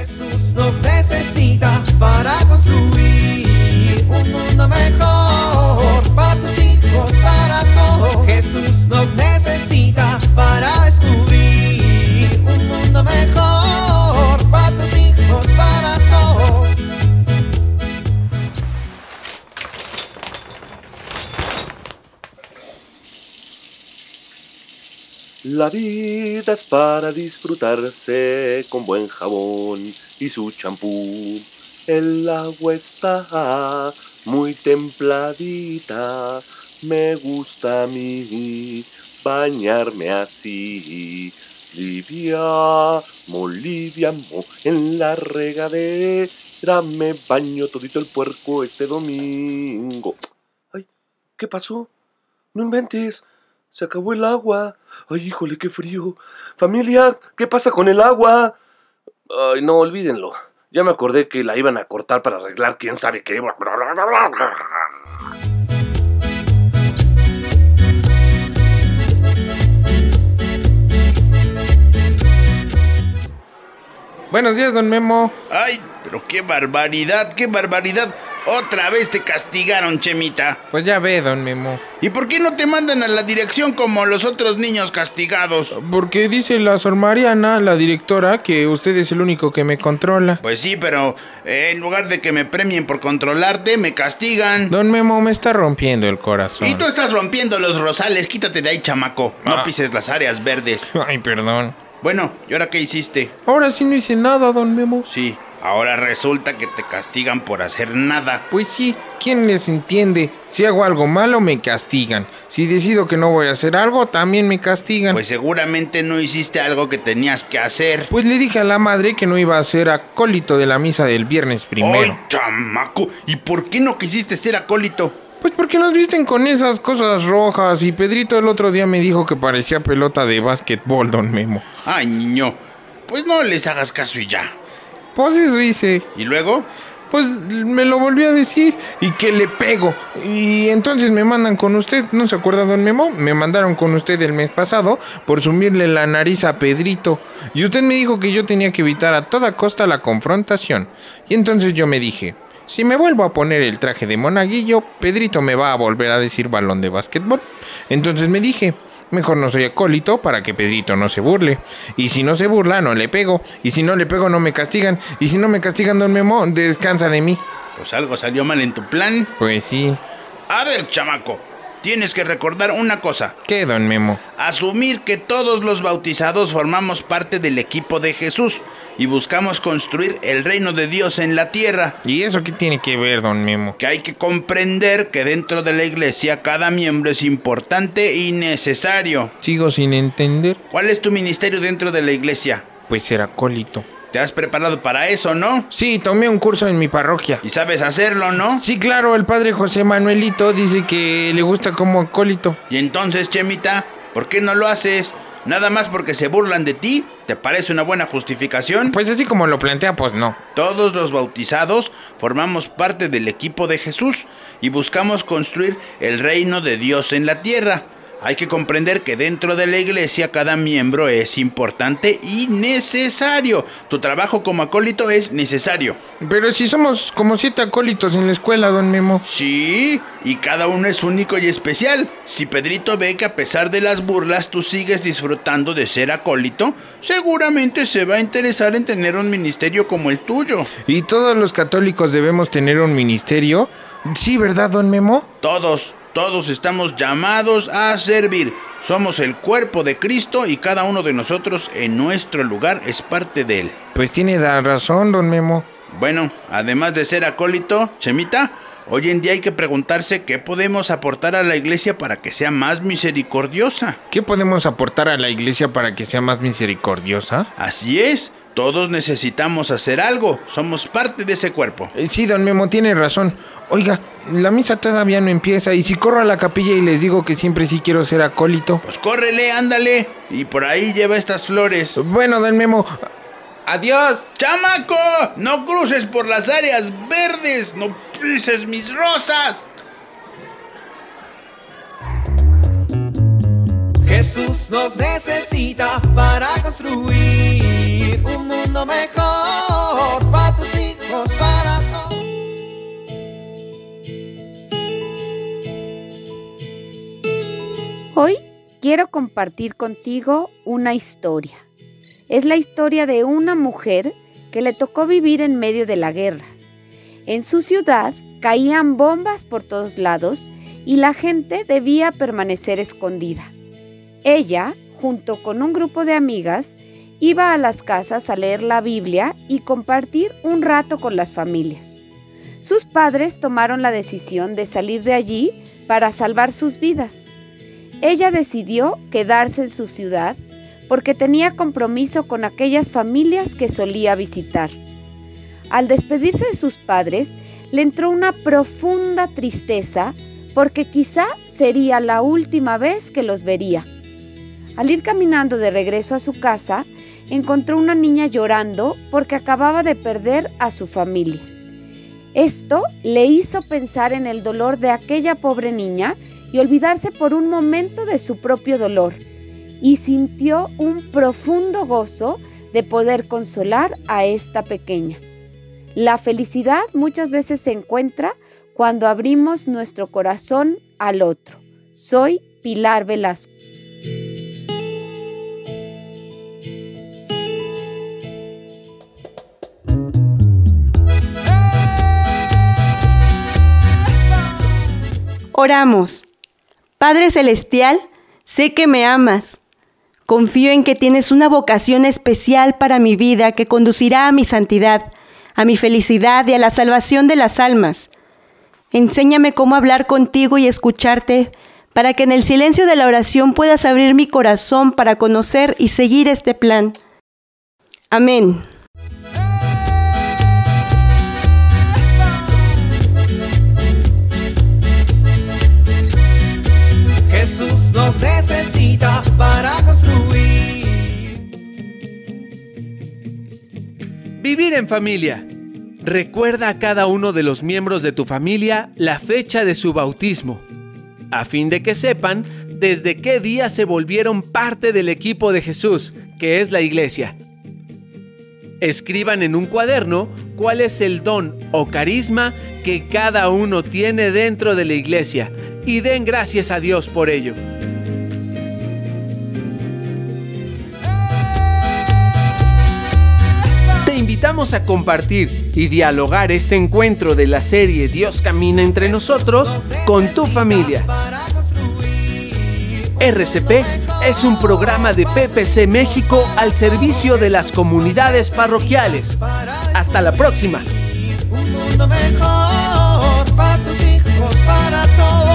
Jesús nos necesita para construir un mundo mejor para tus hijos, para todos. Jesús nos necesita para descubrir un mundo mejor La vida es para disfrutarse con buen jabón y su champú. El agua está muy templadita. Me gusta a mí bañarme así. Livia, moliviamo, en la regadera me baño todito el puerco este domingo. Ay, ¿qué pasó? No inventes. Se acabó el agua. Ay, híjole, qué frío. Familia, ¿qué pasa con el agua? Ay, no, olvídenlo. Ya me acordé que la iban a cortar para arreglar quién sabe qué. Buenos días, don Memo. Ay, pero qué barbaridad, qué barbaridad. Otra vez te castigaron, Chemita. Pues ya ve, don Memo. ¿Y por qué no te mandan a la dirección como los otros niños castigados? Porque dice la Sor Mariana, la directora, que usted es el único que me controla. Pues sí, pero eh, en lugar de que me premien por controlarte, me castigan. Don Memo me está rompiendo el corazón. Y tú estás rompiendo los rosales, quítate de ahí, chamaco. No Ah. pises las áreas verdes. Ay, perdón. Bueno, ¿y ahora qué hiciste? Ahora sí no hice nada, don Memo. Sí, ahora resulta que te castigan por hacer nada. Pues sí, ¿quién les entiende? Si hago algo malo, me castigan. Si decido que no voy a hacer algo, también me castigan. Pues seguramente no hiciste algo que tenías que hacer. Pues le dije a la madre que no iba a ser acólito de la misa del viernes primero. ¡Ay, chamaco! ¿Y por qué no quisiste ser acólito? Pues porque nos visten con esas cosas rojas y Pedrito el otro día me dijo que parecía pelota de básquetbol, don Memo. Ay, niño, pues no les hagas caso y ya. Pues eso hice. ¿Y luego? Pues me lo volvió a decir y que le pego. Y entonces me mandan con usted, ¿no se acuerda, don Memo? Me mandaron con usted el mes pasado por sumirle la nariz a Pedrito. Y usted me dijo que yo tenía que evitar a toda costa la confrontación. Y entonces yo me dije, si me vuelvo a poner el traje de monaguillo, Pedrito me va a volver a decir balón de básquetbol. Entonces me dije, Mejor no soy acólito para que Pedrito no se burle. Y si no se burla, no le pego. Y si no le pego, no me castigan. Y si no me castigan, don Memo, descansa de mí. Pues algo salió mal en tu plan. Pues sí. A ver, chamaco, tienes que recordar una cosa. ¿Qué, don Memo? Asumir que todos los bautizados formamos parte del equipo de Jesús y buscamos construir el reino de Dios en la tierra. ¿Y eso qué tiene que ver, don Memo? Que hay que comprender que dentro de la iglesia cada miembro es importante y necesario. Sigo sin entender. ¿Cuál es tu ministerio dentro de la iglesia? Pues ser acólito. ¿Te has preparado para eso, no? Sí, tomé un curso en mi parroquia. Y sabes hacerlo, ¿no? Sí, claro, el padre José Manuelito dice que le gusta como acólito. Y entonces, Chemita, ¿por qué no lo haces? Nada más porque se burlan de ti. ¿Te parece una buena justificación? Pues así como lo plantea, pues no. Todos los bautizados formamos parte del equipo de Jesús y buscamos construir el reino de Dios en la tierra. Hay que comprender que dentro de la iglesia cada miembro es importante y necesario. Tu trabajo como acólito es necesario. Pero si somos como siete acólitos en la escuela, don Memo. Sí, y cada uno es único y especial. Si Pedrito ve que a pesar de las burlas tú sigues disfrutando de ser acólito, seguramente se va a interesar en tener un ministerio como el tuyo. ¿Y todos los católicos debemos tener un ministerio? Sí, ¿verdad, don Memo? Todos, todos estamos llamados a servir. Somos el cuerpo de Cristo y cada uno de nosotros en nuestro lugar es parte de él. Pues tiene la razón, don Memo. Bueno, además de ser acólito, Chemita, hoy en día hay que preguntarse qué podemos aportar a la iglesia para que sea más misericordiosa. ¿Qué podemos aportar a la iglesia para que sea más misericordiosa? Así es, todos necesitamos hacer algo, somos parte de ese cuerpo. Eh, Sí, don Memo, tiene razón. Oiga, la misa todavía no empieza y si corro a la capilla y les digo que siempre sí quiero ser acólito. Pues córrele, ándale, y por ahí lleva estas flores. Bueno, don Memo, adiós. ¡Chamaco! No cruces por las áreas verdes, no pises mis rosas. Jesús nos necesita para construir un mundo mejor para tus hijos, para todos. Hoy quiero compartir contigo una historia. Es la historia de una mujer que le tocó vivir en medio de la guerra. En su ciudad caían bombas por todos lados y la gente debía permanecer escondida. Ella, junto con un grupo de amigas, iba a las casas a leer la Biblia y compartir un rato con las familias. Sus padres tomaron la decisión de salir de allí para salvar sus vidas. Ella decidió quedarse en su ciudad porque tenía compromiso con aquellas familias que solía visitar. Al despedirse de sus padres, le entró una profunda tristeza porque quizá sería la última vez que los vería. Al ir caminando de regreso a su casa, encontró una niña llorando porque acababa de perder a su familia. Esto le hizo pensar en el dolor de aquella pobre niña y olvidarse por un momento de su propio dolor, y sintió un profundo gozo de poder consolar a esta pequeña. La felicidad muchas veces se encuentra cuando abrimos nuestro corazón al otro. Soy Pilar Velasco. Oramos. Padre Celestial, sé que me amas. Confío en que tienes una vocación especial para mi vida que conducirá a mi santidad, a mi felicidad y a la salvación de las almas. Enséñame cómo hablar contigo y escucharte para que en el silencio de la oración puedas abrir mi corazón para conocer y seguir este plan. Amén. Nos necesita para construir. Vivir en familia. Recuerda a cada uno de los miembros de tu familia la fecha de su bautismo, a fin de que sepan desde qué día se volvieron parte del equipo de Jesús, que es la iglesia. Escriban en un cuaderno cuál es el don o carisma que cada uno tiene dentro de la iglesia y den gracias a Dios por ello. invitamos a compartir y dialogar este encuentro de la serie Dios camina entre nosotros con tu familia. RCP es un programa de PPC México al servicio de las comunidades parroquiales. Hasta la próxima. Un mundo mejor para tus hijos, para todos.